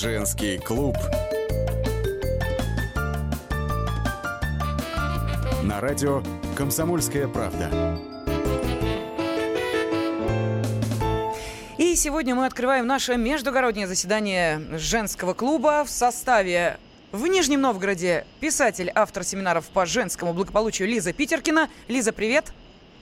Женский клуб. На радио «Комсомольская правда». И сегодня мы открываем наше междугороднее заседание женского клуба в составе в Нижнем Новгороде писатель, автор семинаров по женскому благополучию Лиза Питеркина. Лиза, привет!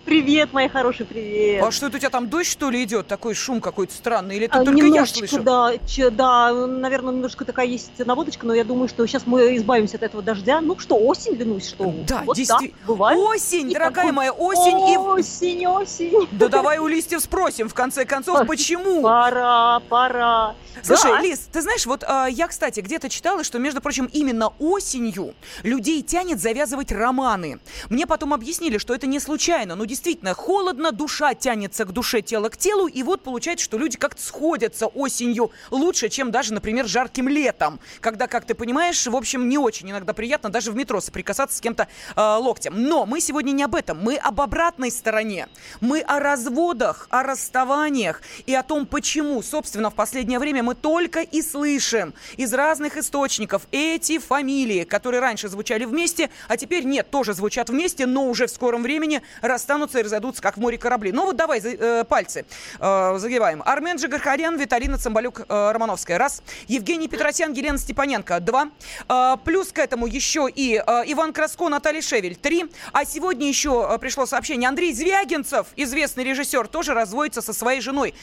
Привет, моя хорошая, привет. А что это у тебя там дождь, что ли, идет? Такой шум какой-то странный? Или это а, только я слышу? Да, ч, да, наверное, немножко такая есть наводочка, но я думаю, что сейчас мы избавимся от этого дождя. Ну что, осень, Ленусь, что? Да, вот действительно. Да, бывает. Осень, и дорогая такой... моя, осень. Осень, и... осень. Да давай у листьев спросим, в конце концов, почему? Пора, пора. Слушай, да. Лиз, ты знаешь, вот а, я, кстати, где-то читала, что, между прочим, именно осенью людей тянет завязывать романы. Мне потом объяснили, что это не случайно, но действительно холодно, душа тянется к душе, тело к телу, и вот получается, что люди как-то сходятся осенью лучше, чем даже, например, жарким летом, когда, как ты понимаешь, в общем, не очень иногда приятно даже в метро соприкасаться с кем-то э, локтем. Но мы сегодня не об этом, мы об обратной стороне. Мы о разводах, о расставаниях и о том, почему, собственно, в последнее время мы только и слышим из разных источников эти фамилии, которые раньше звучали вместе, а теперь нет, тоже звучат вместе, но уже в скором времени расстанутся и разойдутся, как в море корабли. Ну вот давай э, пальцы э, загибаем. Армен Джигархарян, Виталина Цымбалюк, э, Романовская. Раз. Евгений Петросян, Елена Степаненко. Два. Э, плюс к этому еще и э, Иван Краско, Наталья Шевель. Три. А сегодня еще э, пришло сообщение. Андрей Звягинцев, известный режиссер, тоже разводится со своей женой.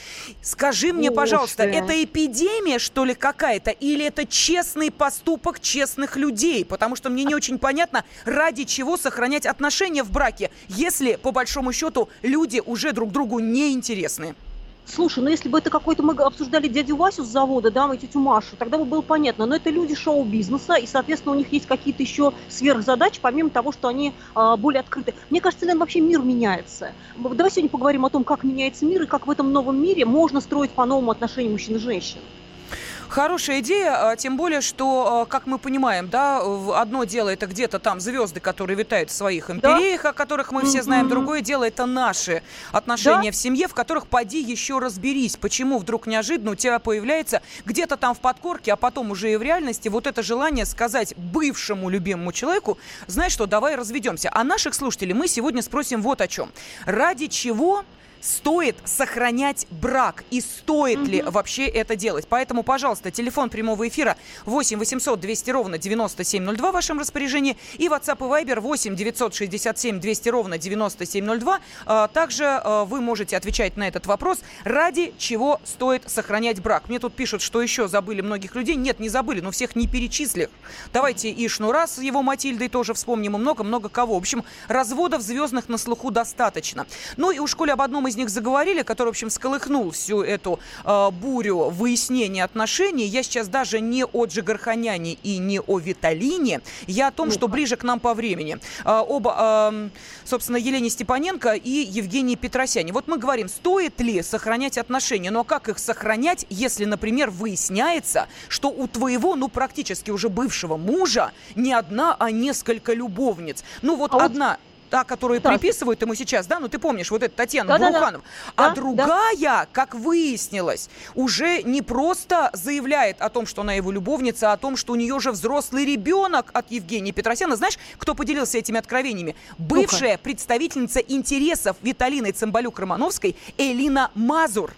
Скажи мне, пожалуйста, ты. это эпидемия, что ли, какая-то? Или это честный поступок честных людей? Потому что мне не очень понятно, ради чего сохранять отношения в браке, если, по большому счету, люди уже друг другу не интересны. Слушай, ну если бы это какой-то мы обсуждали дядю Васю с завода, да, и тетю Машу, тогда бы было понятно. Но это люди шоу-бизнеса, и, соответственно, у них есть какие-то еще сверхзадачи, помимо того, что они а, более открыты. Мне кажется, Лен, вообще мир меняется. Давай сегодня поговорим о том, как меняется мир, и как в этом новом мире можно строить по-новому отношения мужчин и женщин. Хорошая идея, а, тем более, что, а, как мы понимаем, да, одно дело это где-то там звезды, которые витают в своих империях, да? о которых мы все знаем, другое дело это наши отношения да? в семье, в которых поди еще разберись, почему вдруг неожиданно у тебя появляется где-то там в подкорке, а потом уже и в реальности вот это желание сказать бывшему любимому человеку, знаешь что, давай разведемся. А наших слушателей мы сегодня спросим вот о чем. Ради чего стоит сохранять брак и стоит mm-hmm. ли вообще это делать. Поэтому, пожалуйста, телефон прямого эфира 8 800 200 ровно 9702 в вашем распоряжении и WhatsApp и Viber 8 967 200 ровно 9702. А, также а, вы можете отвечать на этот вопрос, ради чего стоит сохранять брак. Мне тут пишут, что еще забыли многих людей. Нет, не забыли, но всех не перечислили. Давайте и Шнура с его Матильдой тоже вспомним, и много-много кого. В общем, разводов звездных на слуху достаточно. Ну и у школе об одном из них заговорили, который, в общем, сколыхнул всю эту э, бурю выяснения отношений. Я сейчас даже не о Джигарханяне и не о Виталине. Я о том, что ближе к нам по времени. Э, оба, э, собственно, Елене Степаненко и Евгений Петросяне. Вот мы говорим, стоит ли сохранять отношения, но как их сохранять, если, например, выясняется, что у твоего, ну, практически уже бывшего мужа не одна, а несколько любовниц. Ну, вот а одна... Вот та, которую да. приписывают ему сейчас, да, ну ты помнишь, вот эта Татьяна да, Буруханова. Да, да. А да, другая, да. как выяснилось, уже не просто заявляет о том, что она его любовница, а о том, что у нее же взрослый ребенок от Евгения Петросяна. Знаешь, кто поделился этими откровениями? Бывшая ну представительница интересов Виталины Цымбалюк-Романовской Элина Мазур.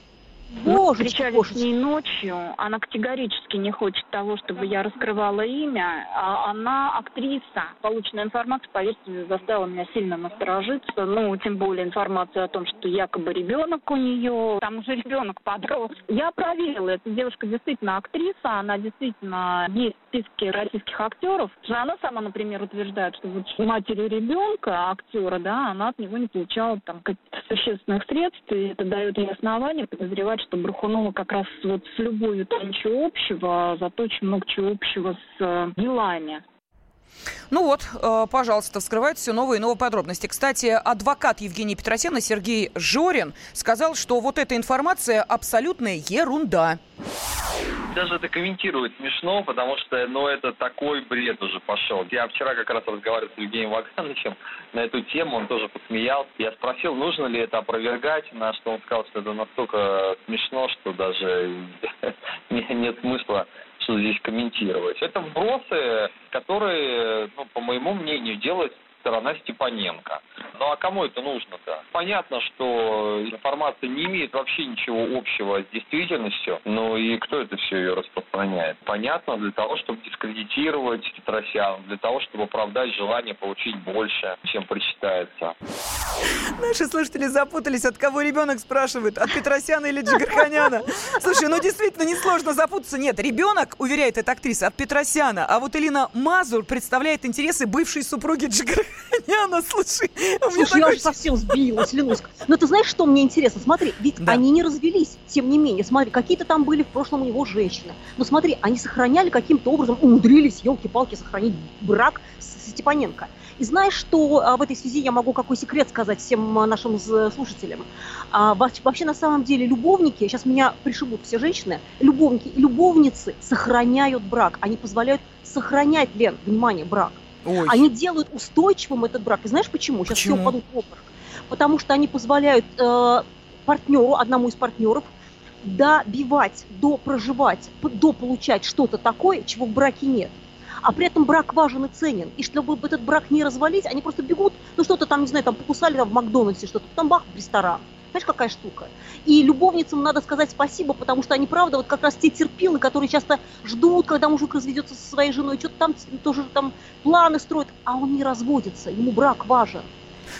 Мы встречались с ней ночью. Она категорически не хочет того, чтобы я раскрывала имя. А она актриса. Полученная информация, поверьте, заставила меня сильно насторожиться. Ну, тем более информация о том, что якобы ребенок у нее, там уже ребенок подрос. Я проверила, эта девушка действительно актриса, она действительно есть в списке российских актеров. Она сама, например, утверждает, что вот матери ребенка, актера, да, она от него не получала там каких-то существенных средств, и это дает ей основание подозревать, что Брахунова как раз вот с любовью там ничего общего, зато очень много чего общего с э, делами. Ну вот, э, пожалуйста, вскрывают все новые и новые подробности. Кстати, адвокат Евгений Петросяна Сергей Жорин сказал, что вот эта информация абсолютная ерунда. Даже это комментировать смешно, потому что, ну, это такой бред уже пошел. Я вчера как раз разговаривал с Евгением Вагановичем на эту тему, он тоже посмеялся. Я спросил, нужно ли это опровергать, на что он сказал, что это настолько смешно, что даже нет смысла что здесь комментировать. Это вбросы, которые, ну, по моему мнению, делают сторона Степаненко. Ну а кому это нужно-то? Понятно, что информация не имеет вообще ничего общего с действительностью, но и кто это все ее распространяет? Понятно, для того, чтобы дискредитировать Петросян, для того, чтобы оправдать желание получить больше, чем причитается. Наши слушатели запутались, от кого ребенок спрашивает, от Петросяна или Джигарханяна. Слушай, ну действительно несложно запутаться. Нет, ребенок, уверяет эта актриса, от Петросяна, а вот Элина Мазур представляет интересы бывшей супруги Джигарханяна. Слушай, Слушай, такой... я уже совсем сбилась, Ленуська. Но ты знаешь, что мне интересно? Смотри, ведь да. они не развелись, тем не менее. Смотри, какие-то там были в прошлом у него женщины. Но смотри, они сохраняли каким-то образом, умудрились, елки-палки, сохранить брак с Степаненко. И знаешь, что а, в этой связи я могу какой секрет сказать всем а, нашим слушателям? А, вообще, на самом деле, любовники, сейчас меня пришибут все женщины, любовники и любовницы сохраняют брак. Они позволяют сохранять, Лен, внимание, брак. Ой. Они делают устойчивым этот брак. И знаешь почему? Сейчас почему? все упадут в обморок. Потому что они позволяют э, партнеру, одному из партнеров, добивать, до проживать, до получать что-то такое, чего в браке нет. А при этом брак важен и ценен. И чтобы этот брак не развалить, они просто бегут, ну что-то там, не знаю, там покусали там, в Макдональдсе что-то, там бах, в ресторан. Знаешь, какая штука? И любовницам надо сказать спасибо, потому что они, правда, вот как раз те терпилы, которые часто ждут, когда мужик разведется со своей женой, что-то там тоже там планы строят, а он не разводится, ему брак важен.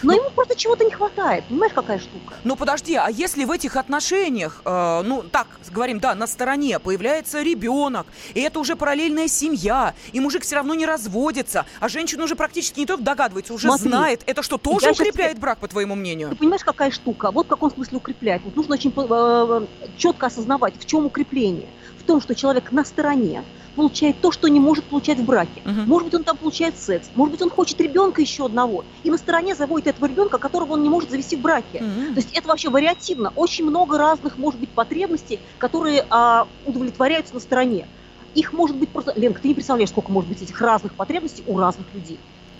Но ну, ему просто чего-то не хватает. Понимаешь, какая штука? Ну подожди, а если в этих отношениях, э, ну так, говорим, да, на стороне появляется ребенок, и это уже параллельная семья, и мужик все равно не разводится, а женщина уже практически не только догадывается, уже Смотри, знает, это что, тоже укрепляет сейчас... брак, по твоему мнению? Ты понимаешь, какая штука? Вот в каком смысле укрепляет. Вот нужно очень э, четко осознавать, в чем укрепление. В том, что человек на стороне, получает то, что не может получать в браке. Угу. Может быть, он там получает секс, может быть, он хочет ребенка еще одного, и на стороне заводит этого ребенка, которого он не может завести в браке. Угу. То есть это вообще вариативно. Очень много разных, может быть, потребностей, которые а, удовлетворяются на стороне. Их может быть просто... Ленка, ты не представляешь, сколько может быть этих разных потребностей у разных людей.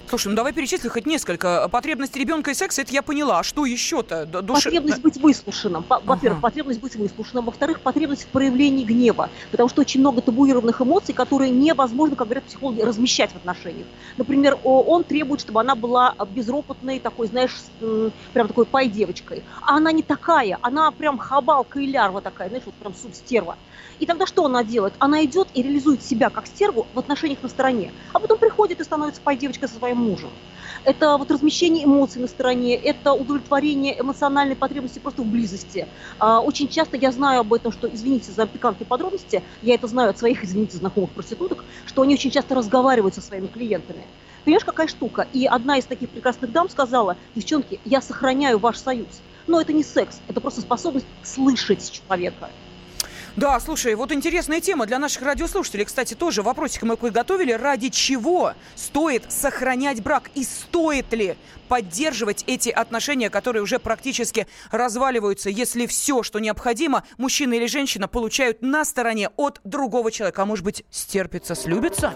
Слушай, ну давай перечисли хоть несколько. Потребности ребенка и секса, это я поняла. А что еще-то? Душ... Потребность быть выслушанным. Во-первых, ага. потребность быть выслушанным. Во-вторых, потребность в проявлении гнева. Потому что очень много табуированных эмоций, которые невозможно, как говорят психологи, размещать в отношениях. Например, он требует, чтобы она была безропотной, такой, знаешь, прям такой пай-девочкой. А она не такая. Она прям хабалка и лярва такая, знаешь, вот прям субстерва. И тогда что она делает? Она идет и реализует себя как стерву в отношениях на стороне, а потом приходит и становится пай-девочкой со своим мужем. Это вот размещение эмоций на стороне, это удовлетворение эмоциональной потребности просто в близости. А, очень часто я знаю об этом, что, извините за пикантные подробности, я это знаю от своих, извините, знакомых проституток, что они очень часто разговаривают со своими клиентами. Понимаешь, какая штука? И одна из таких прекрасных дам сказала, девчонки, я сохраняю ваш союз. Но это не секс, это просто способность слышать человека. Да, слушай, вот интересная тема для наших радиослушателей. Кстати, тоже вопросик мы приготовили. Ради чего стоит сохранять брак? И стоит ли поддерживать эти отношения, которые уже практически разваливаются, если все, что необходимо, мужчина или женщина получают на стороне от другого человека? А может быть, стерпится, слюбится?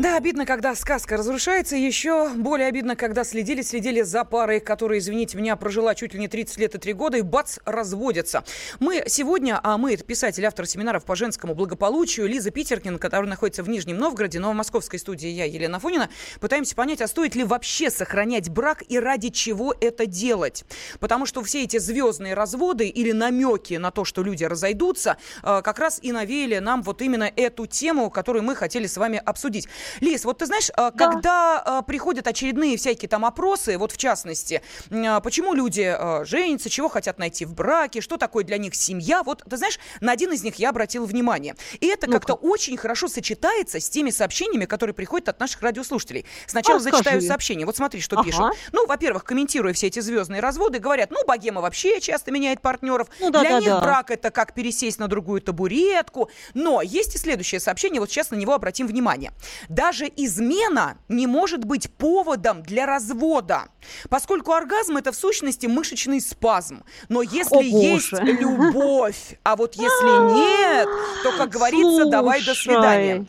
Да, обидно, когда сказка разрушается. Еще более обидно, когда следили, следили за парой, которая, извините меня, прожила чуть ли не 30 лет и 3 года, и бац, разводятся. Мы сегодня, а мы, это писатель, автор семинаров по женскому благополучию, Лиза Питеркин, которая находится в Нижнем Новгороде, но в московской студии я, Елена Фонина, пытаемся понять, а стоит ли вообще сохранять брак и ради чего это делать. Потому что все эти звездные разводы или намеки на то, что люди разойдутся, э, как раз и навеяли нам вот именно эту тему, которую мы хотели с вами обсудить. Лиз, вот ты знаешь, а, да. когда а, приходят очередные всякие там опросы, вот в частности, а, почему люди женятся, чего хотят найти в браке, что такое для них семья, вот ты знаешь, на один из них я обратила внимание. И это ну как-то очень хорошо сочетается с теми сообщениями, которые приходят от наших радиослушателей. Сначала а, зачитаю сообщение. Вот смотри, что ага. пишут. Ну, во-первых, комментируя все эти звездные разводы, говорят, ну, богема вообще часто меняет партнеров. Ну, да, Для да, них да. брак это как пересесть на другую табуретку. Но есть и следующее сообщение, вот сейчас на него обратим внимание. Даже измена не может быть поводом для развода, поскольку оргазм это в сущности мышечный спазм. Но если О, есть любовь, а вот если нет, то, как говорится, давай до свидания.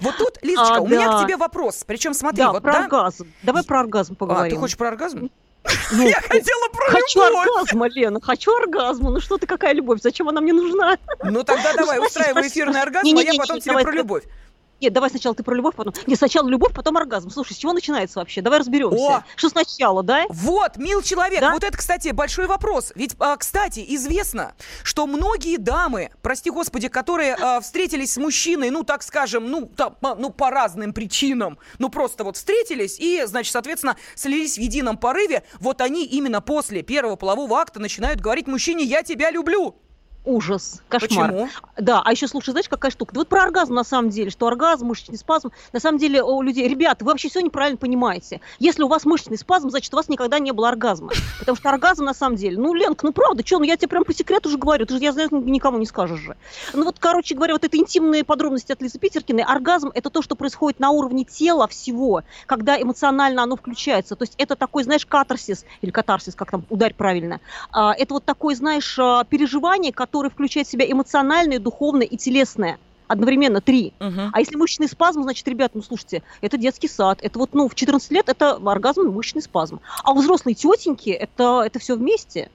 Вот тут, Лизочка, а, у да. меня к тебе вопрос. Причем смотри, да, вот про да? оргазм. Давай про оргазм поговорим. А, ты хочешь про оргазм? Ну, я хотела про хочу любовь. Хочу оргазма, Лена, хочу оргазма. Ну что ты, какая любовь? Зачем она мне нужна? Ну тогда давай, устраивай эфирный оргазм, а я потом тебе про любовь. Нет, давай сначала ты про любовь, потом... Нет, сначала любовь, потом оргазм. Слушай, с чего начинается вообще? Давай разберемся. О! Что сначала, да? Вот, мил человек, да? вот это, кстати, большой вопрос. Ведь, а, кстати, известно, что многие дамы, прости господи, которые а, встретились с мужчиной, ну, так скажем, ну, там, ну, по разным причинам, ну, просто вот встретились и, значит, соответственно, слились в едином порыве, вот они именно после первого полового акта начинают говорить мужчине «я тебя люблю» ужас, кошмар. Почему? Да, а еще, слушай, знаешь, какая штука? Да вот про оргазм на самом деле, что оргазм, мышечный спазм, на самом деле у людей, ребята, вы вообще все неправильно понимаете. Если у вас мышечный спазм, значит, у вас никогда не было оргазма. Потому что оргазм на самом деле, ну, Ленка, ну правда, что, ну я тебе прям по секрету уже говорю, ты же, я знаю, никому не скажешь же. Ну вот, короче говоря, вот это интимные подробности от Лизы Питеркиной, оргазм это то, что происходит на уровне тела всего, когда эмоционально оно включается. То есть это такой, знаешь, катарсис, или катарсис, как там, ударь правильно. А, это вот такое, знаешь, а, переживание, которое который включает в себя эмоциональное, духовное и телесное одновременно три. Uh-huh. А если мышечный спазм, значит, ребят, ну слушайте, это детский сад. Это вот, ну, в 14 лет это оргазм мышечный спазм. А у взрослой тетеньки это, это все вместе.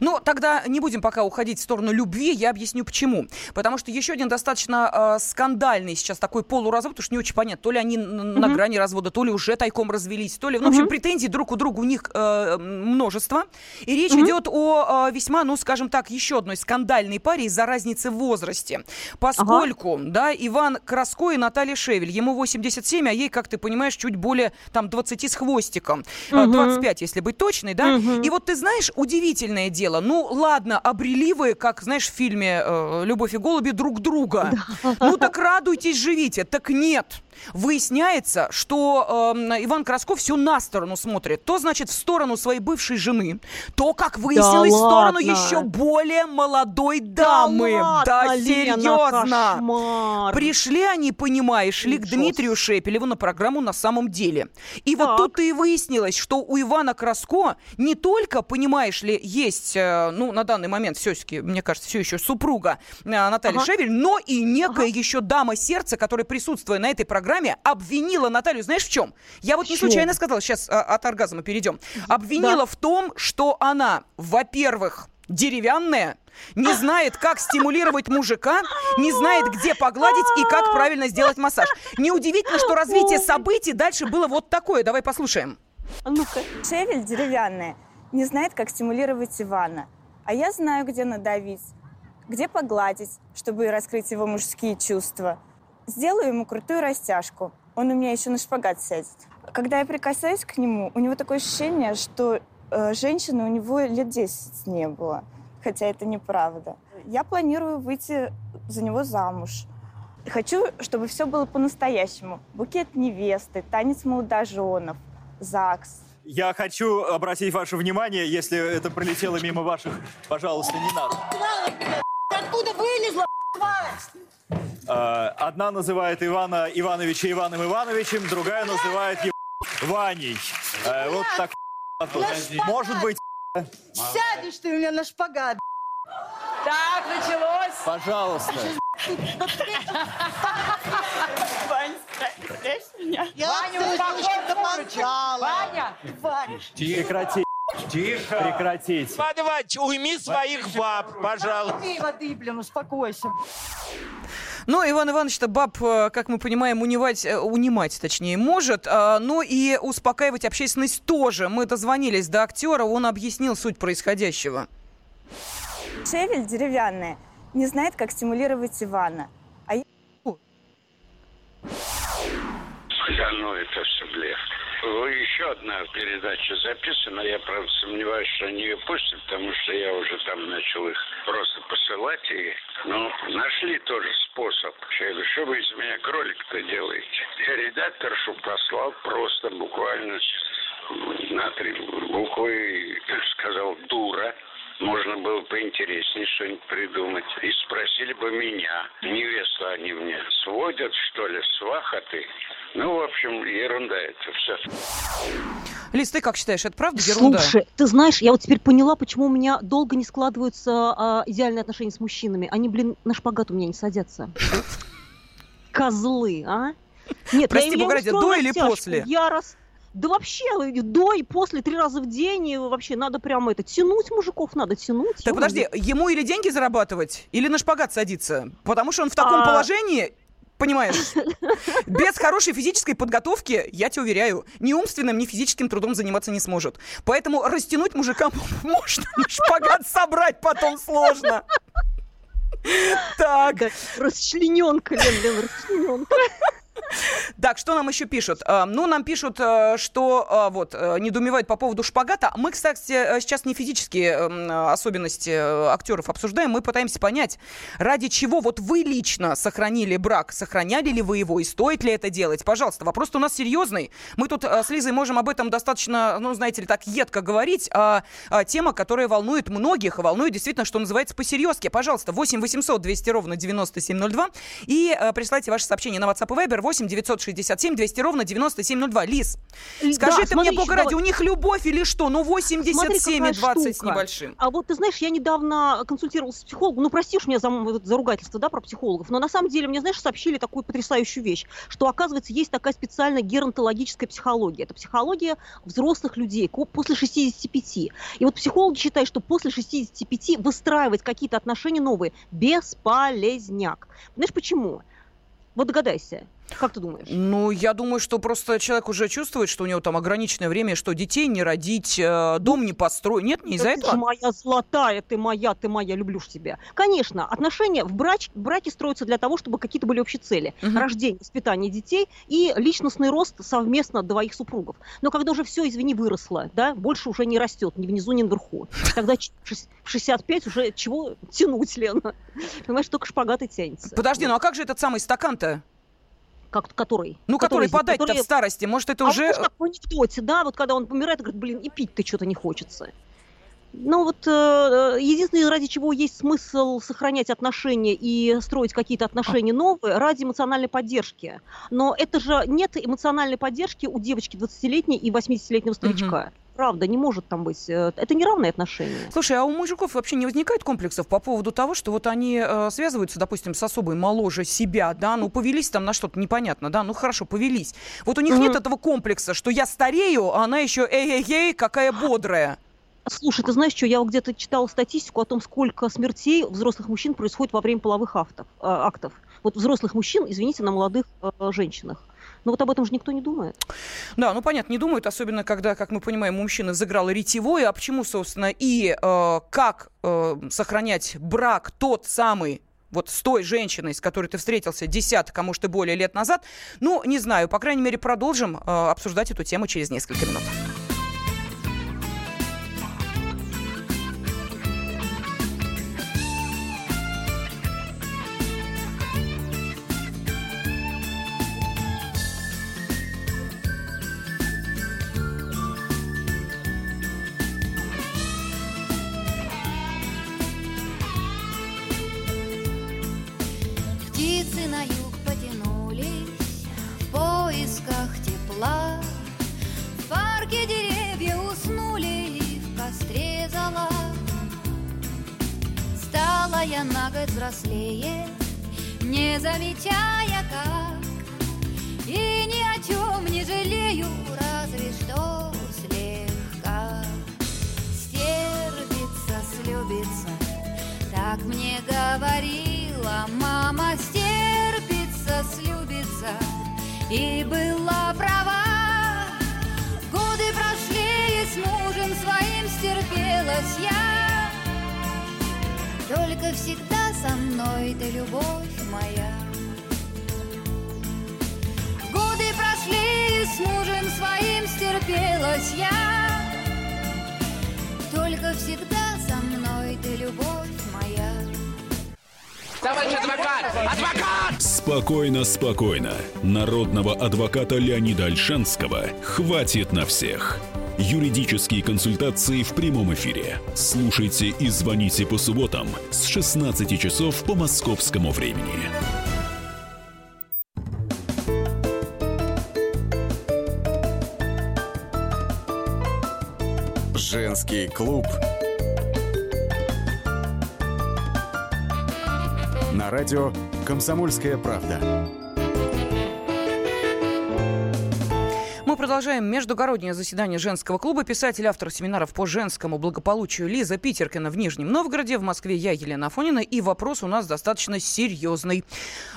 Ну, тогда не будем пока уходить в сторону любви, я объясню почему. Потому что еще один достаточно э, скандальный сейчас такой полуразвод, потому что не очень понятно, то ли они mm-hmm. на грани развода, то ли уже тайком развелись, то ли... Ну, mm-hmm. в общем, претензий друг у друга у них э, множество. И речь mm-hmm. идет о э, весьма, ну, скажем так, еще одной скандальной паре из-за разницы в возрасте. Поскольку, ага. да, Иван Краско и Наталья Шевель, ему 87, а ей, как ты понимаешь, чуть более, там, 20 с хвостиком. Mm-hmm. 25, если быть точной, да. Mm-hmm. И вот ты знаешь, удивительное дело. Ну, ладно, обрели вы, как, знаешь, в фильме э, «Любовь и голуби» друг друга. Да. Ну, так радуйтесь, живите. Так нет. Выясняется, что э, Иван Красков все на сторону смотрит. То, значит, в сторону своей бывшей жены, то, как выяснилось, да в сторону еще более молодой дамы. Да, ладно, да серьезно. Лена, Пришли они, понимаешь, ли к Дмитрию Шепелеву на программу на самом деле. И так. вот тут-то и выяснилось, что у Ивана Краско не только, понимаешь ли, есть, э, ну, на данный момент все-таки, мне кажется, все еще супруга э, Наталья ага. Шевель, но и некая ага. еще дама сердца, которая, присутствуя на этой программе, программе обвинила Наталью, знаешь, в чем? Я вот не случайно сказала, сейчас а, от оргазма перейдем. Обвинила да. в том, что она, во-первых, деревянная, не знает, как стимулировать мужика, не знает, где погладить и как правильно сделать массаж. Неудивительно, что развитие событий дальше было вот такое. Давай послушаем. Ну-ка. Шевель деревянная, не знает, как стимулировать Ивана. А я знаю, где надавить, где погладить, чтобы раскрыть его мужские чувства – сделаю ему крутую растяжку. Он у меня еще на шпагат сядет. Когда я прикасаюсь к нему, у него такое ощущение, что э, женщины у него лет 10 не было. Хотя это неправда. Я планирую выйти за него замуж. Хочу, чтобы все было по-настоящему. Букет невесты, танец молодоженов, ЗАГС. Я хочу обратить ваше внимание, если это пролетело мимо ваших, пожалуйста, не надо. Откуда вылезла, Э, Одна называет Ивана Ивановича Иваном Ивановичем, другая называет его Ваней. Э, Вот так. Может быть, Сядешь ты у меня на шпагат. Так, началось. пожалуйста. Я помогала. Ваня! Прекратите. Тихо. Прекратите. Иван Иванович, уйми своих баб, пожалуйста. Пей воды, блин, успокойся. Ну, Иван Иванович-то баб, э, как мы понимаем, унивать, э, унимать, точнее, может. а, Ну и успокаивать общественность тоже. Мы дозвонились до актера, он объяснил суть происходящего. Шевель деревянная не знает, как стимулировать Ивана. А я Да ну это все блеф. Еще одна передача записана. Я, правда, сомневаюсь, что они ее пустят, потому что я уже там начал их просто посылать. И, ну, нашли тоже способ. Я говорю, что вы из меня кролик-то делаете? Я редакторшу послал просто буквально на три буквы и сказал «дура». Можно было поинтереснее что-нибудь придумать. И спросили бы меня, невесту они мне сводят, что ли, свахаты. Ну, в общем, ерунда это все. Лиз, ты как считаешь, это правда ерунда? Слушай, ты знаешь, я вот теперь поняла, почему у меня долго не складываются а, идеальные отношения с мужчинами. Они, блин, на шпагат у меня не садятся. Козлы, а? Нет, Прости, я, я до или после? Я раз... Да вообще, до и после, три раза в день, и вообще надо прямо это, тянуть мужиков надо, тянуть. Так подожди, ему или деньги зарабатывать, или на шпагат садиться? Потому что он в таком А. положении, понимаешь, без хорошей физической подготовки, я тебе уверяю, ни умственным, ни физическим трудом заниматься не сможет. Поэтому растянуть мужикам можно, шпагат собрать потом сложно. Так. Расчлененка, Лен, Лен, расчлененка. Так, что нам еще пишут? А, Ну, нам пишут, э, что а, вот э, недоумевают по поводу шпагата. Мы, кстати, э, сейчас не физические м, особенности э, актеров обсуждаем, мы пытаемся понять, ради чего вот вы лично сохранили брак, сохраняли ли вы его и стоит ли это делать? Пожалуйста, вопрос у нас серьезный. Мы тут э, с Лизой можем об этом достаточно, ну, знаете ли, так едко говорить, а, а тема, которая волнует многих, и волнует действительно, что называется, по-серьезки. Пожалуйста, 8 800 200 ровно 9702 и э, присылайте ваши сообщения на WhatsApp и Viber 8 967 200 ровно 9702. Лиз, Л- скажи да, ты мне, бога ради, у них любовь или что? Ну, Смотри, 87 и какая 20 с штука. небольшим. А вот ты знаешь, я недавно консультировалась с психологом, ну прости уж меня за, за ругательство, да, про психологов, но на самом деле мне, знаешь, сообщили такую потрясающую вещь, что, оказывается, есть такая специальная геронтологическая психология. Это психология взрослых людей после 65. И вот психологи считают, что после 65 выстраивать какие-то отношения новые бесполезняк. Знаешь почему? Вот догадайся. Как ты думаешь? Ну, я думаю, что просто человек уже чувствует, что у него там ограниченное время, что детей не родить, э, дом не построить. Нет, не из-за Да ты этого. же моя золотая, ты моя, ты моя, люблю ж тебя. Конечно, отношения в, брач, браке строятся для того, чтобы какие-то были общие цели. Мгм. Рождение, воспитание детей и личностный рост совместно двоих супругов. Но когда уже все, извини, выросло, да, больше уже не растет ни внизу, ни наверху. Тогда в шесть- в 65 уже чего тянуть, Лена? Понимаешь, только шпагат и тянется. Подожди, ну а как же этот самый стакан-то? Как, который? Ну, который, здесь- подать-то который- в старости. Может, это а уже... вот как в анекдоте, да, вот когда он помирает, говорит, блин, и пить-то что-то не хочется. Ну вот э, единственное, ради чего есть смысл сохранять отношения и строить какие-то отношения новые, ради эмоциональной поддержки. Но это же нет эмоциональной поддержки у девочки 20-летней и 80-летнего старичка. Правда, не может там быть. э, Это неравные отношения. Слушай, а у мужиков вообще не возникает комплексов по поводу того, что вот они э, связываются, допустим, с особой моложе себя, да, ну повелись там на что-то непонятно, да, ну хорошо, повелись. Вот у них нет этого комплекса, что я старею, а она еще эй-эй-эй, какая бодрая. Слушай, ты знаешь что, я вот где-то читала статистику о том, сколько смертей взрослых мужчин происходит во время половых автов, э, актов. Вот взрослых мужчин, извините, на молодых э, женщинах. Но вот об этом же никто не думает. Да, ну понятно, не думают, особенно когда, как мы понимаем, у мужчины взыграло ретевое. А почему, собственно, и э, как э, сохранять брак тот самый вот с той женщиной, с которой ты встретился десяток, а может и более лет назад, ну, не знаю, по крайней мере, продолжим э, обсуждать эту тему через несколько минут. Год взрослее, не замечая как. И ни о чем не жалею, разве что слегка. Стерпится, слюбится, так мне говорила мама, стерпится, слюбится и была права. Годы прошли, и с мужем своим стерпелась я. Только всегда со мной ты, любовь моя. Годы прошли, и с мужем своим стерпелась я. Только всегда со мной ты, любовь моя. Товарищ адвокат! Адвокат! Спокойно, спокойно. Народного адвоката Леонида Альшанского хватит на всех. Юридические консультации в прямом эфире. Слушайте и звоните по субботам с 16 часов по московскому времени. Женский клуб. На радио «Комсомольская правда». Продолжаем междугороднее заседание женского клуба. Писатель, автор семинаров по женскому благополучию Лиза Питеркина в Нижнем Новгороде. В Москве я, Елена Афонина. И вопрос у нас достаточно серьезный.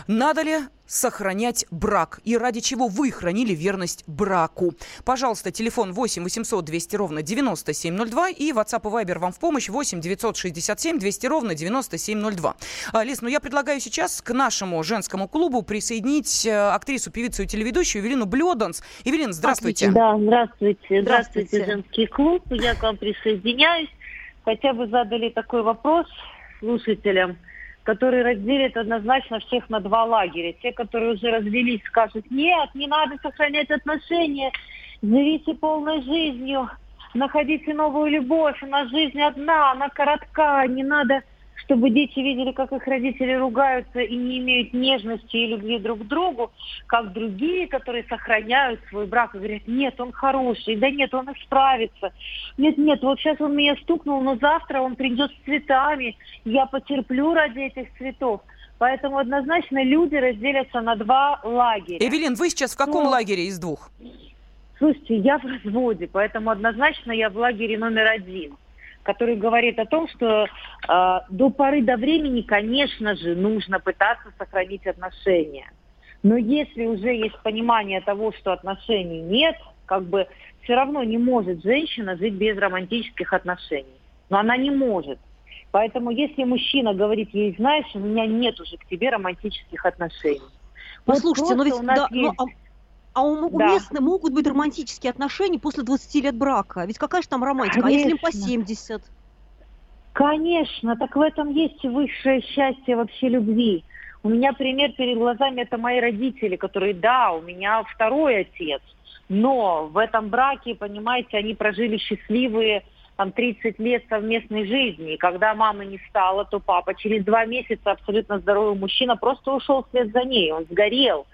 Надо ли сохранять брак? И ради чего вы хранили верность браку? Пожалуйста, телефон 8 800 200 ровно 9702 и WhatsApp и Viber вам в помощь 8 967 200 ровно 9702. А, Лиз, ну я предлагаю сейчас к нашему женскому клубу присоединить э, актрису, певицу и телеведущую Евелину Блёданс. Евелина, здравствуйте. Да, здравствуйте. Здравствуйте. Здравствуйте, женский клуб. Я к вам присоединяюсь. Хотя вы задали такой вопрос слушателям, который разделит однозначно всех на два лагеря. Те, которые уже развелись, скажут, нет, не надо сохранять отношения, живите полной жизнью, находите новую любовь, у нас жизнь одна, она коротка, не надо, чтобы дети видели, как их родители ругаются и не имеют нежности и любви друг к другу, как другие, которые сохраняют свой брак и говорят, нет, он хороший, да нет, он исправится, нет, нет, вот сейчас он меня стукнул, но завтра он придет с цветами, я потерплю ради этих цветов. Поэтому однозначно люди разделятся на два лагеря. Эвелин, вы сейчас в каком Ну, лагере из двух? Слушайте, я в разводе, поэтому однозначно я в лагере номер один, который говорит о том, что э, до поры до времени, конечно же, нужно пытаться сохранить отношения. Но если уже есть понимание того, что отношений нет, как бы все равно не может женщина жить без романтических отношений. Но она не может. Поэтому если мужчина говорит ей, знаешь, у меня нет уже к тебе романтических отношений. Вот Послушайте, но ведь у нас да, ну, есть- а, а у- Да. могут быть романтические отношения после 20 лет брака. Ведь какая же там романтика? А если им по Конечно. 70? Конечно, так в этом есть высшее счастье вообще любви. У меня пример перед глазами это мои родители, которые, да, у меня второй отец, но в этом браке, понимаете, они прожили счастливые там 30 лет совместной жизни. И когда мамы не стало, то папа через два месяца абсолютно здоровый мужчина просто ушел вслед за ней, он сгорел.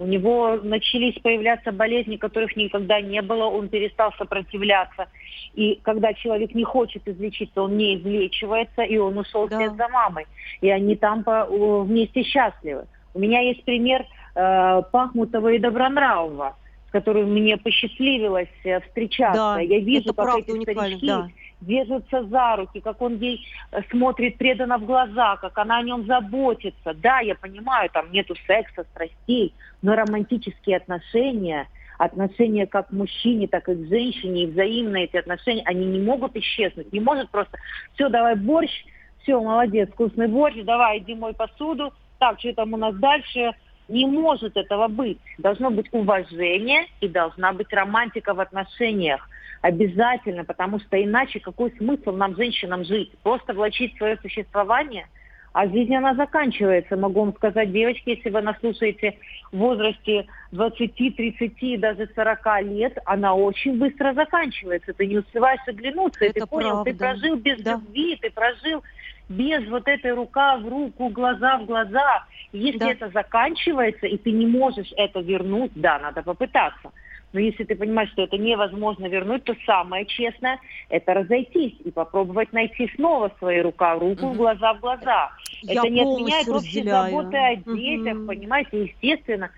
У него начались появляться болезни, которых никогда не было, он перестал сопротивляться. И когда человек не хочет излечиться, он не излечивается, и он ушел вслед за мамой. И они там по- вместе счастливы. У меня есть пример э, Пахмутова и Добронравова, с которым мне посчастливилось э, встречаться. Да, Я вижу, как эти уникально, старички да. держатся за руки, как он ей э, смотрит преданно в глаза, как она о нем заботится. Да, я понимаю, там нету секса, страстей, но романтические отношения, отношения как к мужчине, так и к женщине, и взаимные эти отношения, они не могут исчезнуть. Не может просто, все, давай борщ, все, молодец, вкусный борщ, давай, иди мой посуду, так, что там у нас дальше? Не может этого быть. Должно быть уважение и должна быть романтика в отношениях. Обязательно, потому что иначе какой смысл нам, женщинам, жить? Просто влачить свое существование – а жизнь, она заканчивается. Могу вам сказать, девочки, если вы нас слушаете в возрасте 20, 30, даже 40 лет, она очень быстро заканчивается. Ты не успеваешь оглянуться, Это и ты понял, правда. ты прожил без да. любви, ты прожил без вот этой рука в руку, глаза в глаза. Если да. это заканчивается, и ты не можешь это вернуть, да, надо попытаться. Но если ты понимаешь, что это невозможно вернуть, то самое честное – это разойтись и попробовать найти снова свои рука в руку, угу. глаза в глаза. Я это не отменяет общей заботы о детях, угу. понимаете, естественно.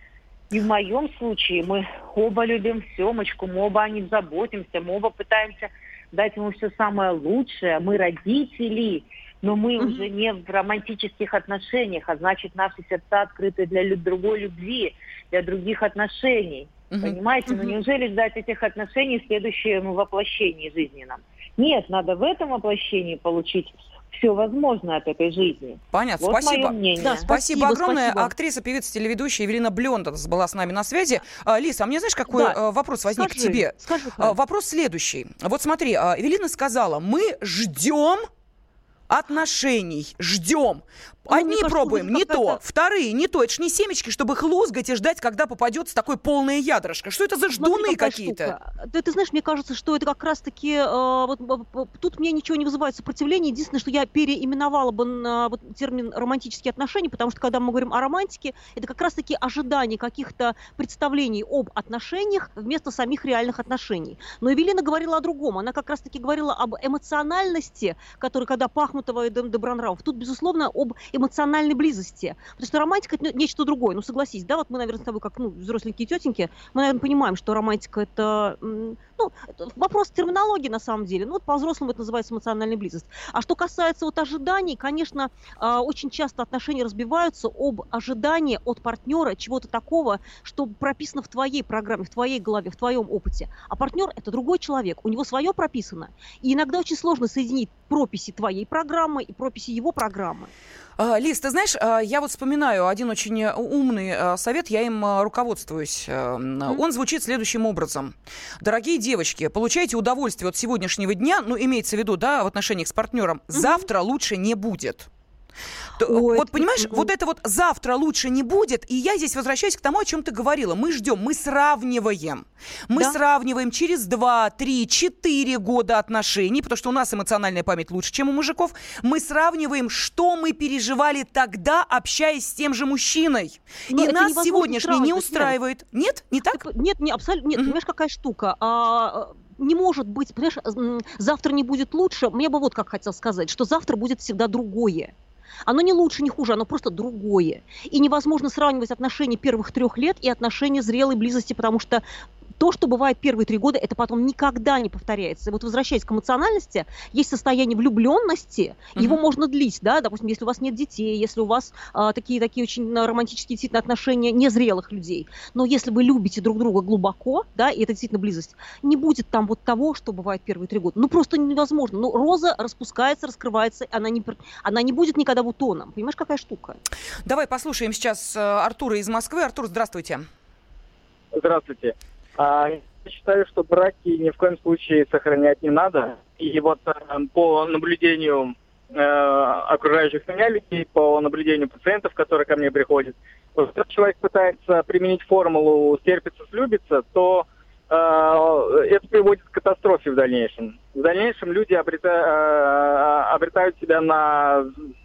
И в моем случае мы оба любим Семочку, мы оба о нем заботимся, мы оба пытаемся дать ему все самое лучшее. Мы родители, но мы mm уже не в романтических отношениях, а значит наши сердца открыты для другой любви, для других отношений. Угу. Понимаете? Угу. Ну неужели ждать этих отношений в следующем воплощении жизненном? Нет, надо в этом воплощении получить все возможное от этой жизни. Понятно, вот спасибо. Да, спасибо. Спасибо огромное. Спасибо. Актриса, певица, телеведущая Евелина Блендонс была с нами на связи. А, Лиса, а мне знаешь, какой да. А, вопрос возник скажи, к тебе? Скажи, а, вопрос следующий. Вот смотри, Евелина сказала, мы ждем отношений, ждем. Ну, Одни кажется, пробуем, не то, вторые не то. Это ж не семечки, чтобы их лузгать и ждать, когда попадется такое полное ядрышко. Что это за ждуны какие-то? Да, ты знаешь, мне кажется, что это как раз-таки... Э, вот, тут мне ничего не вызывает сопротивления. Единственное, что я переименовала бы на вот, термин романтические отношения, потому что когда мы говорим о романтике, это как раз-таки ожидание каких-то представлений об отношениях вместо самих реальных отношений. Но Эвелина говорила о другом. Она как раз-таки говорила об эмоциональности, которая, когда Пахмутова и Добронравов, тут, безусловно, об эмоциональной близости. Потому что романтика это нечто другое. Ну, согласись, да, вот мы, наверное, с тобой, как ну, взросленькие тетеньки, мы, наверное, понимаем, что романтика это, ну, вопрос терминологии на самому деле. Ну, вот по-взрослому это называется эмоциональная близость. А что касается вот ожиданий, конечно, а, очень часто отношения разбиваются об ожидании от партнера чего-то такого, что прописано в твоей программе, в твоей голове, в твоем опыте. А партнер это другой человек, у него свое прописано. И иногда очень сложно соединить прописи твоей программы и прописи его программы. А, Лиз, ты знаешь, а, я вот вспоминаю один очень умный а, совет, я им руководствуюсь. Он звучит следующим образом. Дорогие девочки, получайте удовольствие от сегодняшнего дня, ну, имеется в виду, да, в отношениях с партнером, завтра лучше не будет. Ой, вот понимаешь, вот это вот завтра лучше не будет, и я здесь возвращаюсь к тому, о чем ты говорила. Мы ждем, мы сравниваем. Мы да? сравниваем через 2, 3, 4 года отношений, потому что у нас эмоциональная память лучше, чем у мужиков. Мы сравниваем, что мы переживали тогда, общаясь с тем же мужчиной. Но и нас сегодняшний не устраивает. Нет? Не так? Нет, не, абсолютно нет. Понимаешь, какая штука? А, не может быть, понимаешь, завтра не будет лучше. Мне бы вот как хотел сказать, что завтра будет всегда другое. Оно не лучше, не хуже, оно просто другое. И невозможно сравнивать отношения первых трех лет и отношения зрелой близости, потому что то, что бывает первые три года, это потом никогда не повторяется. И вот возвращаясь к эмоциональности, есть состояние влюбленности, mm-hmm. его можно длить, да, допустим, если у вас нет детей, если у вас а, такие такие очень романтические действительно отношения незрелых людей. Но если вы любите друг друга глубоко, да, и это действительно близость, не будет там вот того, что бывает первые три года. Ну просто невозможно. Ну роза распускается, раскрывается, она не она не будет никогда бутоном. Понимаешь, какая штука? Давай послушаем сейчас э, Артура из Москвы. Артур, здравствуйте. Здравствуйте. А, я считаю, что браки ни в коем случае сохранять не надо. И вот э, по наблюдению э, окружающих меня людей, по наблюдению пациентов, которые ко мне приходят, вот, если человек пытается применить формулу «стерпится, слюбится», то э, это приводит к катастрофе в дальнейшем. В дальнейшем люди обрета, э, обретают себя на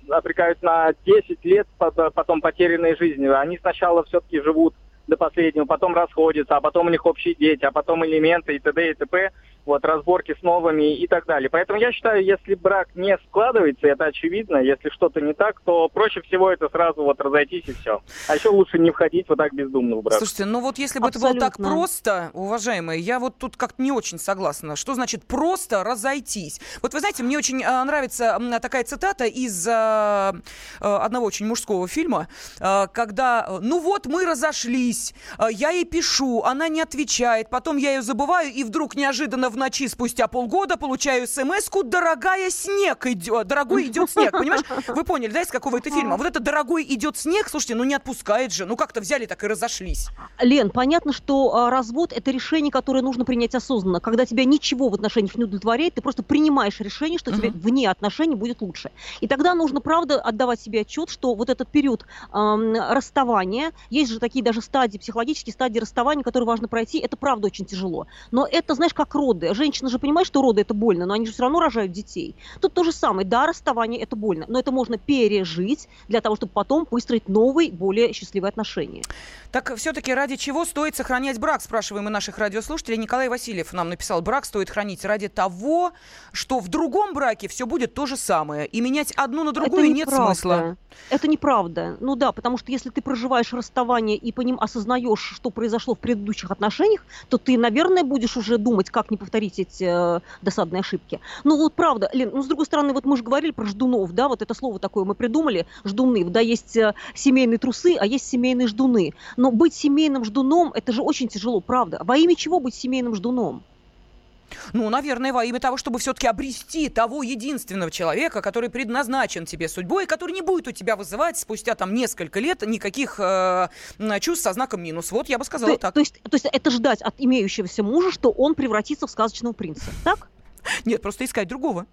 обрекают на 10 лет потом потерянной жизни. Они сначала все-таки живут до последнего, потом расходятся, а потом у них общие дети, а потом элементы и т.д. и т.п вот, разборки с новыми и так далее. Поэтому я считаю, если брак не складывается, это очевидно, если что-то не так, то проще всего это сразу вот разойтись и все. А еще лучше не входить вот так бездумно в брак. Слушайте, ну вот если бы Абсолютно. это было так просто, уважаемые, я вот тут как-то не очень согласна. Что значит просто разойтись? Вот вы знаете, мне очень а, нравится такая цитата из а, а, одного очень мужского фильма, когда, ну вот мы разошлись, я ей пишу, она не отвечает, потом я ее забываю, и вдруг неожиданно в ночи спустя полгода получаю смс-ку «Дорогая, снег идет». Дорогой идет снег, понимаешь? Вы поняли, да, из какого это фильма? Вот это «Дорогой идет снег», слушайте, ну не отпускает же. Ну как-то взяли так и разошлись. Лен, понятно, что а, развод это решение, которое нужно принять осознанно. Когда тебя ничего в отношениях не удовлетворяет, ты просто принимаешь решение, что тебе вне отношений будет лучше. И тогда нужно, правда, отдавать себе отчет, что вот этот период эм, расставания, есть же такие даже стадии, психологические стадии расставания, которые важно пройти, это правда очень тяжело. Но это, знаешь, как роды. Женщина же понимает, что роды это больно, но они же все равно рожают детей. Тут то же самое. Да, расставание это больно, но это можно пережить для того, чтобы потом выстроить новые, более счастливые отношения. Так все-таки ради чего стоит сохранять брак, спрашиваем мы наших радиослушателей. Николай Васильев нам написал, брак стоит хранить ради того, что в другом браке все будет то же самое. И менять одну на другую это нет неправда. смысла. Это неправда. Ну да, потому что если ты проживаешь расставание и по ним осознаешь, что произошло в предыдущих отношениях, то ты, наверное, будешь уже думать, как не повторить эти э, досадные ошибки. Ну вот правда, Лен, ну с другой стороны, вот мы же говорили про ждунов, да, вот это слово такое мы придумали, ждуны, да, есть э, семейные трусы, а есть семейные ждуны. Но быть семейным ждуном, это же очень тяжело, правда. Во имя чего быть семейным ждуном? Ну, наверное, во имя того, чтобы все-таки обрести того единственного человека, который предназначен тебе судьбой, и который не будет у тебя вызывать спустя там несколько лет никаких э, чувств со знаком минус. Вот я бы сказала то, так. То есть, то есть это ждать от имеющегося мужа, что он превратится в сказочного принца, так? Нет, просто искать другого.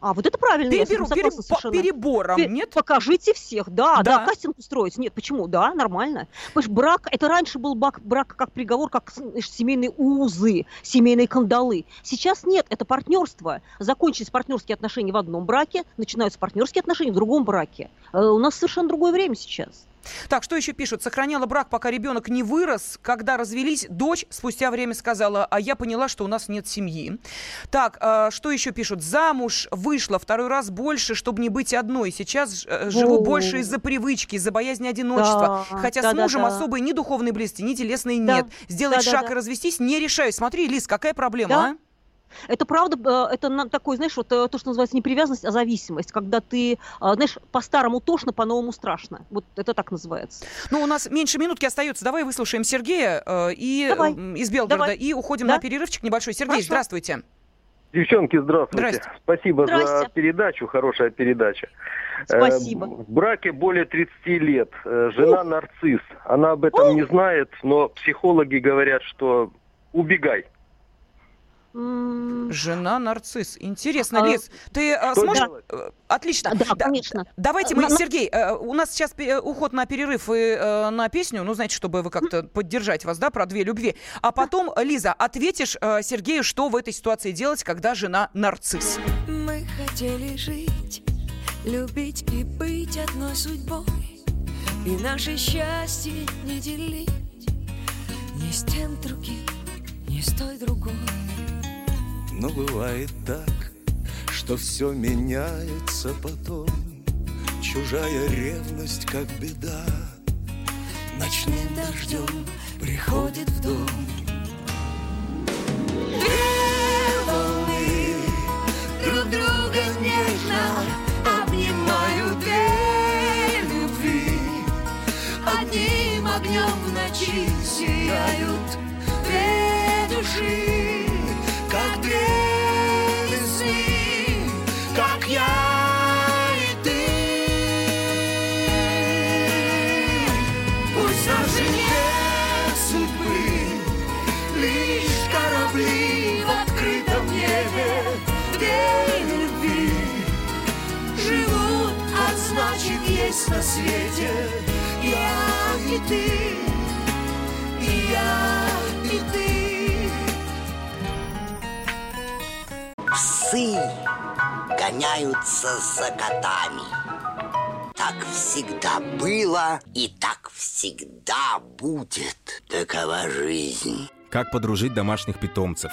А, вот это правильно, я Переберу- согласна переб- совершенно. перебором, Пе- нет? Покажите всех, да, да, Да. кастинг устроить. Нет, почему? Да, нормально. Понимаешь, брак, это раньше был брак, брак как приговор, как семейные узы, семейные кандалы. Сейчас нет, это партнерство. Закончились партнерские отношения в одном браке, начинаются партнерские отношения в другом браке. Э, У нас совершенно другое время сейчас. Так, что еще пишут? Сохраняла брак, пока ребенок не вырос. Когда развелись, дочь спустя время сказала, а я поняла, что у нас нет семьи. Так, а, что еще пишут? Замуж вышла второй раз больше, чтобы не быть одной. Сейчас э, живу Во. больше из-за привычки, из-за боязни одиночества. Да, Хотя да, с да, мужем да. особой ни духовной близости, ни телесной Да. нет. Сделать Да, да, шаг да. и развестись не решаюсь. Смотри, Лиз, какая проблема, Да. а? Это правда, э, это такой, знаешь, вот э, то, что называется не привязанность, а зависимость, когда ты, э, знаешь, по-старому тошно, по-новому страшно. Вот это так называется. Ну, у нас меньше минутки остается. Давай выслушаем Сергея э, и, Давай. из Белгорода Давай. и уходим Да. на перерывчик небольшой. Сергей, Хорошо. здравствуйте. Девчонки, здравствуйте. Здрасте. Спасибо за Здрасте. передачу, хорошая передача. Спасибо. Э, в браке более 30 лет. Жена нарцисс. Она об этом не знает, но психологи говорят, что убегай. Жена нарцисс. Интересно, А, Лиз, ты а, сможешь... делать? э, Отлично. Да, Да, конечно. Давайте Э, мы, Сергей, э, у нас сейчас пе- уход на перерыв и э, на песню, ну, знаете, чтобы вы как-то поддержать вас, да, про две любви. А потом, Лиза, ответишь э, Сергею, что в этой ситуации делать, когда жена нарцисс. Мы хотели жить, любить и быть одной судьбой И наше счастье не делить Ни с тем другим, ни с той другой Но бывает так, что все меняется потом. Чужая ревность, как беда, ночным дождем приходит в дом. Две волны друг друга нежно обнимают Две любви одним огнем в ночи сияют Две души, есть на свете Я и ты, и я и ты Псы гоняются за котами. Так всегда было и так всегда будет. Такова жизнь. Как подружить домашних питомцев,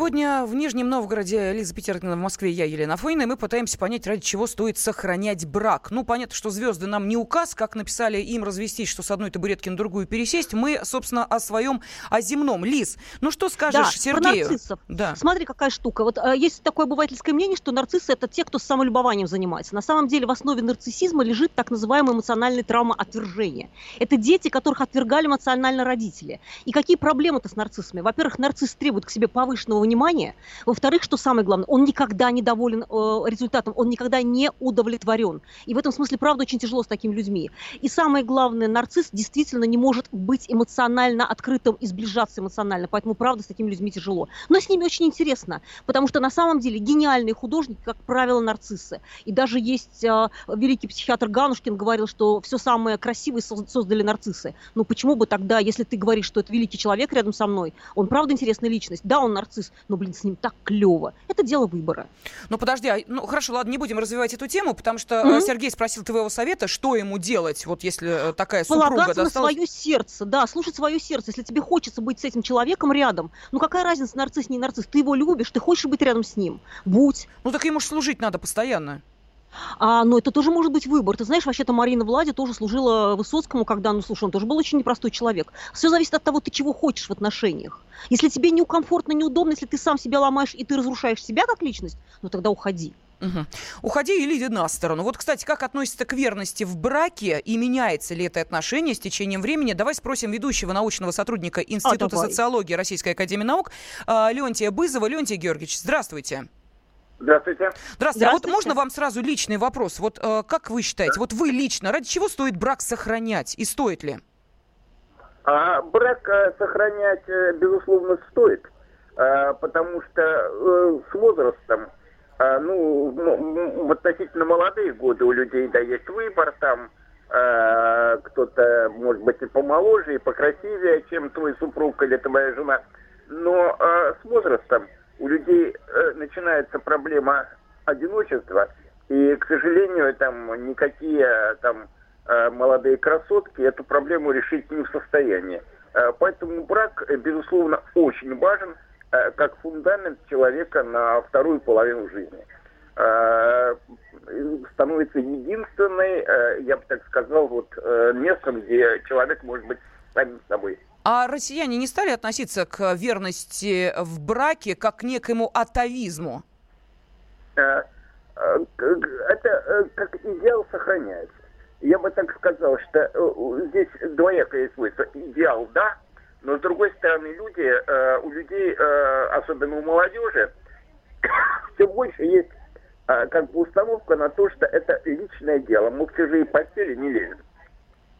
Сегодня в Нижнем Новгороде Лиза Петеркина, в Москве я, Елена Фойна, и мы пытаемся понять, ради чего стоит сохранять брак. Ну, понятно, что звезды нам не указ, как написали им развестись, что с одной табуретки на другую пересесть. Мы, собственно, о своем, о земном. Лиз, ну что скажешь да, Сергею? Про нарциссов. Да. Смотри, какая штука. Вот э, есть такое обывательское мнение, что нарциссы это те, кто с самолюбованием занимается. На самом деле в основе нарциссизма лежит так называемая эмоциональная травма отвержения. Это дети, которых отвергали эмоционально родители. И какие проблемы-то с нарциссами? Во-первых, нарцисс требует к себе повышенного внимания. Во-вторых, что самое главное, он никогда не доволен э, результатом, он никогда не удовлетворен. И в этом смысле, правда, очень тяжело с такими людьми. И самое главное, нарцисс действительно не может быть эмоционально открытым и сближаться эмоционально. Поэтому, правда, с такими людьми тяжело. Но с ними очень интересно, потому что на самом деле гениальные художники, как правило, нарциссы. И даже есть э, великий психиатр Ганушкин говорил, что все самое красивое создали нарциссы. Ну почему бы тогда, если ты говоришь, что это великий человек рядом со мной, он правда интересная личность, да, он нарцисс, но, блин, с ним так клево. Это дело выбора. Ну, подожди, а, ну, хорошо, ладно, не будем развивать эту тему, потому что mm-hmm. Сергей спросил твоего совета, что ему делать, вот если э, такая супруга Полагаться досталась... на свое сердце, да, слушать свое сердце. Если тебе хочется быть с этим человеком рядом, ну, какая разница, нарцисс, не нарцисс, ты его любишь, ты хочешь быть рядом с ним, будь. Ну, так ему же служить надо постоянно. А, но это тоже может быть выбор. Ты знаешь, вообще-то Марина Влади тоже служила Высоцкому, когда, ну, слушай, он тоже был очень непростой человек. Все зависит от того, ты чего хочешь в отношениях. Если тебе некомфортно, неудобно, если ты сам себя ломаешь и ты разрушаешь себя как личность, ну тогда уходи. Угу. Уходи или иди на сторону. Вот, кстати, как относится к верности в браке и меняется ли это отношение с течением времени? Давай спросим ведущего научного сотрудника Института а, социологии Российской Академии Наук а, Леонтия Бызова. Леонтий Георгиевич, здравствуйте. Здравствуйте. Здравствуйте. А вот можно вам сразу личный вопрос? Вот э, как вы считаете, да. вот вы лично, ради чего стоит брак сохранять и стоит ли? А, брак а, сохранять, э, безусловно, стоит, а, потому что а, с возрастом, а, ну, ну, в относительно молодые годы у людей, да, есть выбор, там, а, кто-то, может быть, и помоложе, и покрасивее, чем твой супруг или твоя жена, но а, с возрастом у людей э, начинается проблема одиночества, и, к сожалению, там никакие там э, молодые красотки эту проблему решить не в состоянии. Э, поэтому брак, безусловно, очень важен как фундамент человека на вторую половину жизни. Становится единственной, я бы так сказал, вот местом, где человек может быть самим собой. А россияне не стали относиться к верности в браке как к некоему атовизму? Э, э, это э, как идеал сохраняется. Я бы так сказал, что здесь двоякое свойство. Идеал, да, но с другой стороны, люди, у людей, особенно у молодежи, все больше есть как бы установка на то, что это личное дело. Мы в чужие постели не лезем.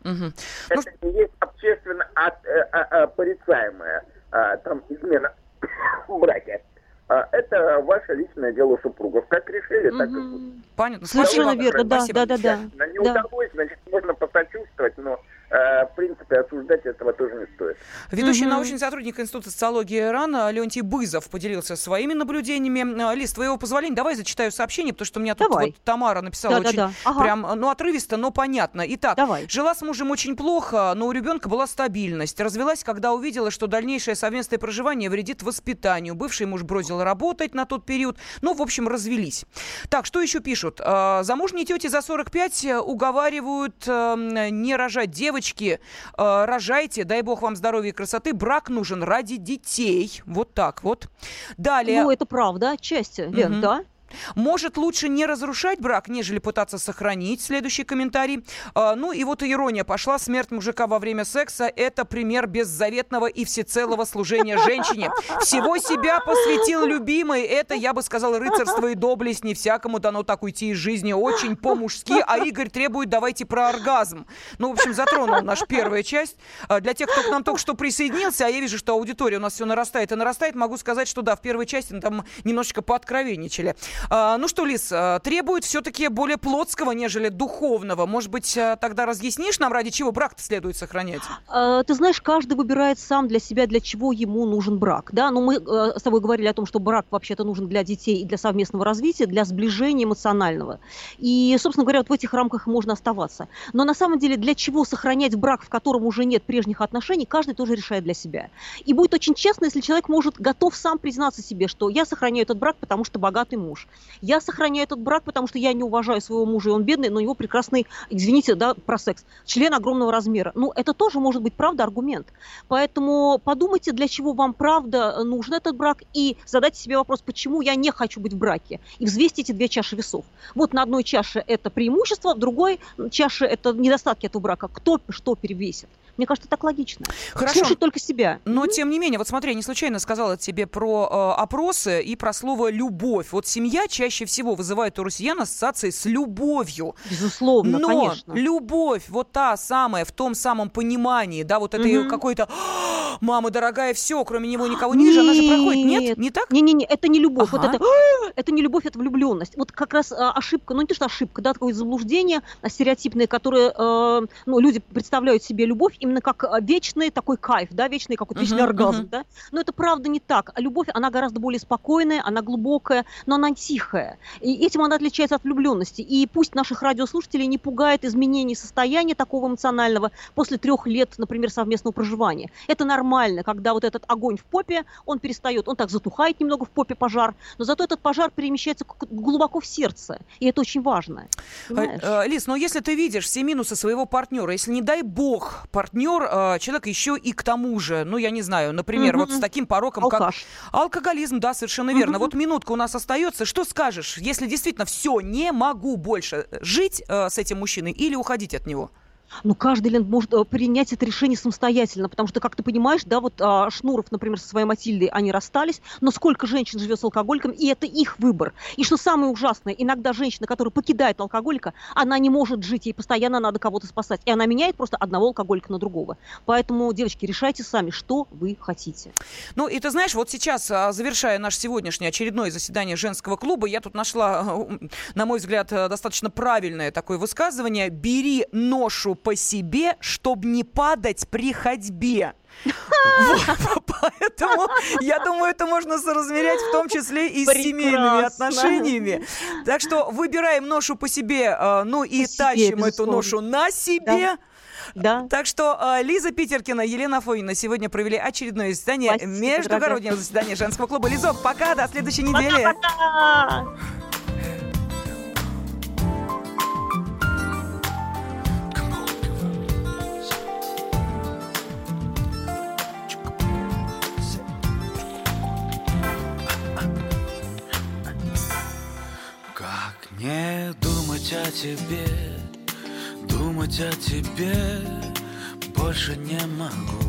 Угу. Это ну... не есть общественно от, э, э, порицаемая э, там измена в браке. А, это ваше личное дело супругов. Как решили, угу. так и будет. Понятно. Совершенно верно, да, да, да, да. Не удалось, значит, можно посочувствовать, но в принципе, осуждать этого тоже не стоит. Ведущий угу. научный сотрудник Института социологии РАН Леонтий Бызов поделился своими наблюдениями. Э, Лиз, твоего позволения, давай зачитаю сообщение, потому что у меня тут вот Тамара написала да, очень да, да. Ага. прям, ну, отрывисто, но понятно. Итак, давай. жила с мужем очень плохо, но у ребенка была стабильность. Развелась, когда увидела, что дальнейшее совместное проживание вредит воспитанию. Бывший муж бросил работать на тот период. Ну, в общем, развелись. Так, что еще пишут? Э, замужние тети за 45 уговаривают не рожать девочек девочки, э, рожайте, дай бог вам здоровья и красоты. Брак нужен ради детей. Вот так вот. Далее. Ну, это правда, отчасти, Лен, угу. да? Может лучше не разрушать брак, нежели пытаться сохранить. Следующий комментарий. А, ну и вот ирония пошла. Смерть мужика во время секса – это пример беззаветного и всецелого служения женщине. Всего себя посвятил любимой. Это, я бы сказала, рыцарство и доблесть. Не всякому дано так уйти из жизни. Очень по-мужски. А Игорь требует «давайте про оргазм». Ну, в общем, затронул наша первая часть. А, для тех, кто к нам только что присоединился, а я вижу, что аудитория у нас все нарастает и нарастает, могу сказать, что да, в первой части там немножечко пооткровенничали. А, ну что, Лиз, а, требует все-таки более плотского, нежели духовного. Может быть, а, тогда разъяснишь нам, ради чего брак-то следует сохранять? Ты знаешь, каждый выбирает сам для себя, для чего ему нужен брак. Да? Но мы э, с тобой говорили о том, что брак вообще-то нужен для детей и для совместного развития, для сближения эмоционального. И, собственно говоря, вот в этих рамках можно оставаться. Но на самом деле, для чего сохранять брак, в котором уже нет прежних отношений, каждый тоже решает для себя. И будет очень честно, если человек может готов сам признаться себе, что я сохраняю этот брак, потому что богатый муж. Я сохраняю этот брак, потому что я не уважаю своего мужа, и он бедный, но у него прекрасный, извините, да, про секс, член огромного размера. Ну, это тоже может быть, правда, аргумент. Поэтому подумайте, для чего вам, правда, нужен этот брак, и задайте себе вопрос, почему я не хочу быть в браке. И взвесьте эти две чаши весов. Вот на одной чаше это преимущество, в другой чаше это недостатки этого брака. Кто что перевесит? Мне кажется, так логично. Хорошо. Слушать только себя. Но, тем не менее, вот смотри, я не случайно сказала тебе про э, опросы и про слово «любовь». Вот семья чаще всего вызывает у россиян ассоциации с любовью. Безусловно, Но конечно. любовь, вот та самая, в том самом понимании, да, вот этой Мгм. какой-то «А, «мама дорогая, все, кроме него никого не вижу», она же проходит. Нет? Не так? Не-не-не, это не любовь. Вот это, «А, это не любовь, это влюбленность. Вот как раз а, ошибка, ну не то, что ошибка, да, такое заблуждение а, стереотипное, которое, э, ну, люди представляют себе любовь именно как а, вечный такой кайф, да, вечный какой-то вечный Мгм, оргазм, мгм. да. Но это правда не так. Любовь, она гораздо более спокойная, она глубокая, но она тихая. И этим она отличается от влюбленности. И пусть наших радиослушателей не пугает изменение состояния такого эмоционального после трех лет, например, совместного проживания. Это нормально, когда вот этот огонь в попе, он перестает, он так затухает немного в попе пожар, но зато этот пожар перемещается глубоко в сердце. И это очень важно. Понимаешь? Э, э, Лиз, но если ты видишь все минусы своего партнера, если, не дай бог, партнер, э, человек еще и к тому же, ну, я не знаю, например, Мгм. вот с таким пороком, Алкаш. как алкоголизм, да, совершенно верно. Мгм. Вот минутка у нас остается. Что скажешь, если действительно все, не могу больше жить э, с этим мужчиной или уходить от него? Ну, каждый Лен может э, принять это решение самостоятельно, потому что, как ты понимаешь, да, вот а, Шнуров, например, со своей Матильдой, они расстались, но сколько женщин живет с алкоголиком, и это их выбор. И что самое ужасное, иногда женщина, которая покидает алкоголика, она не может жить, ей постоянно надо кого-то спасать, и она меняет просто одного алкоголика на другого. Поэтому, девочки, решайте сами, что вы хотите. Ну, и ты знаешь, вот сейчас, а, завершая наше сегодняшнее очередное заседание женского клуба, я тут нашла, на мой взгляд, э, достаточно правильное такое высказывание. «Бери ношу по себе, чтобы не падать при ходьбе». Вот, Поэтому, я думаю, это можно соразмерять в том числе и с семейными отношениями. Так что выбираем ношу по себе, э, ну и По себе, тащим эту ношу на себе. Да. Так что э, Лиза Питеркина, Елена Афонина сегодня провели очередное заседание Спасибо, междугороднего дорогая. заседания женского клуба. Лизок, пока, до следующей недели. Пока-пока! Не думать о тебе, думать о тебе больше не могу.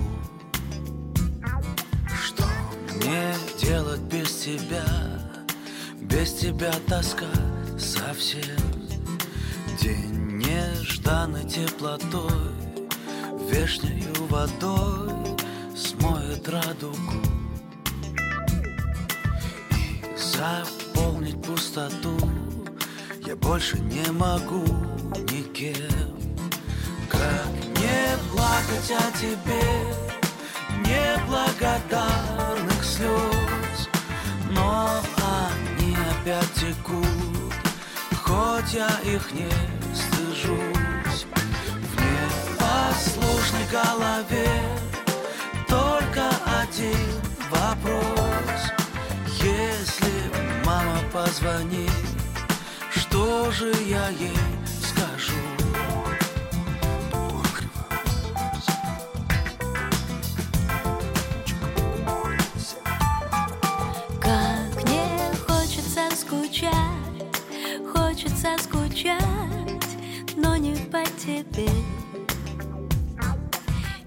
Что мне делать без тебя, без тебя тоска совсем. День нежданной теплотой, вешнею водой смоет радугу. И заполнить пустоту я больше не могу никем. Как не плакать о тебе, неблагодарных слез, но они опять текут, хоть я их не стыжусь. В непослушной голове только один вопрос. Если мама позвонит, что же я ей скажу? Как мне хочется скучать, хочется скучать, но не по тебе.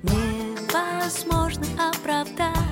Невозможно оправдать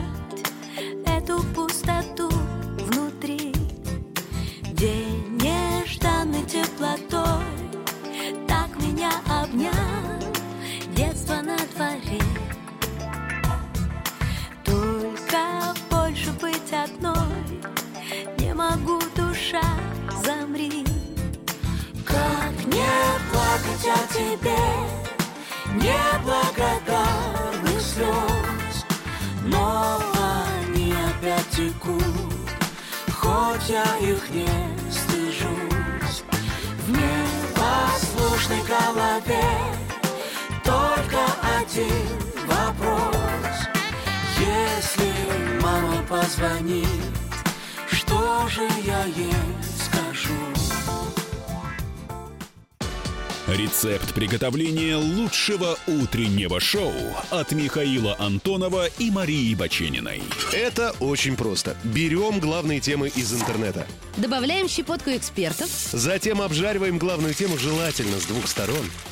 один вопрос. Если мама позвонит, что же я ей скажу? Рецепт приготовления лучшего утреннего шоу от Михаила Антонова и Марии Бачениной. Это очень просто. Берем главные темы из интернета. Добавляем щепотку экспертов. Затем обжариваем главную тему желательно с двух сторон.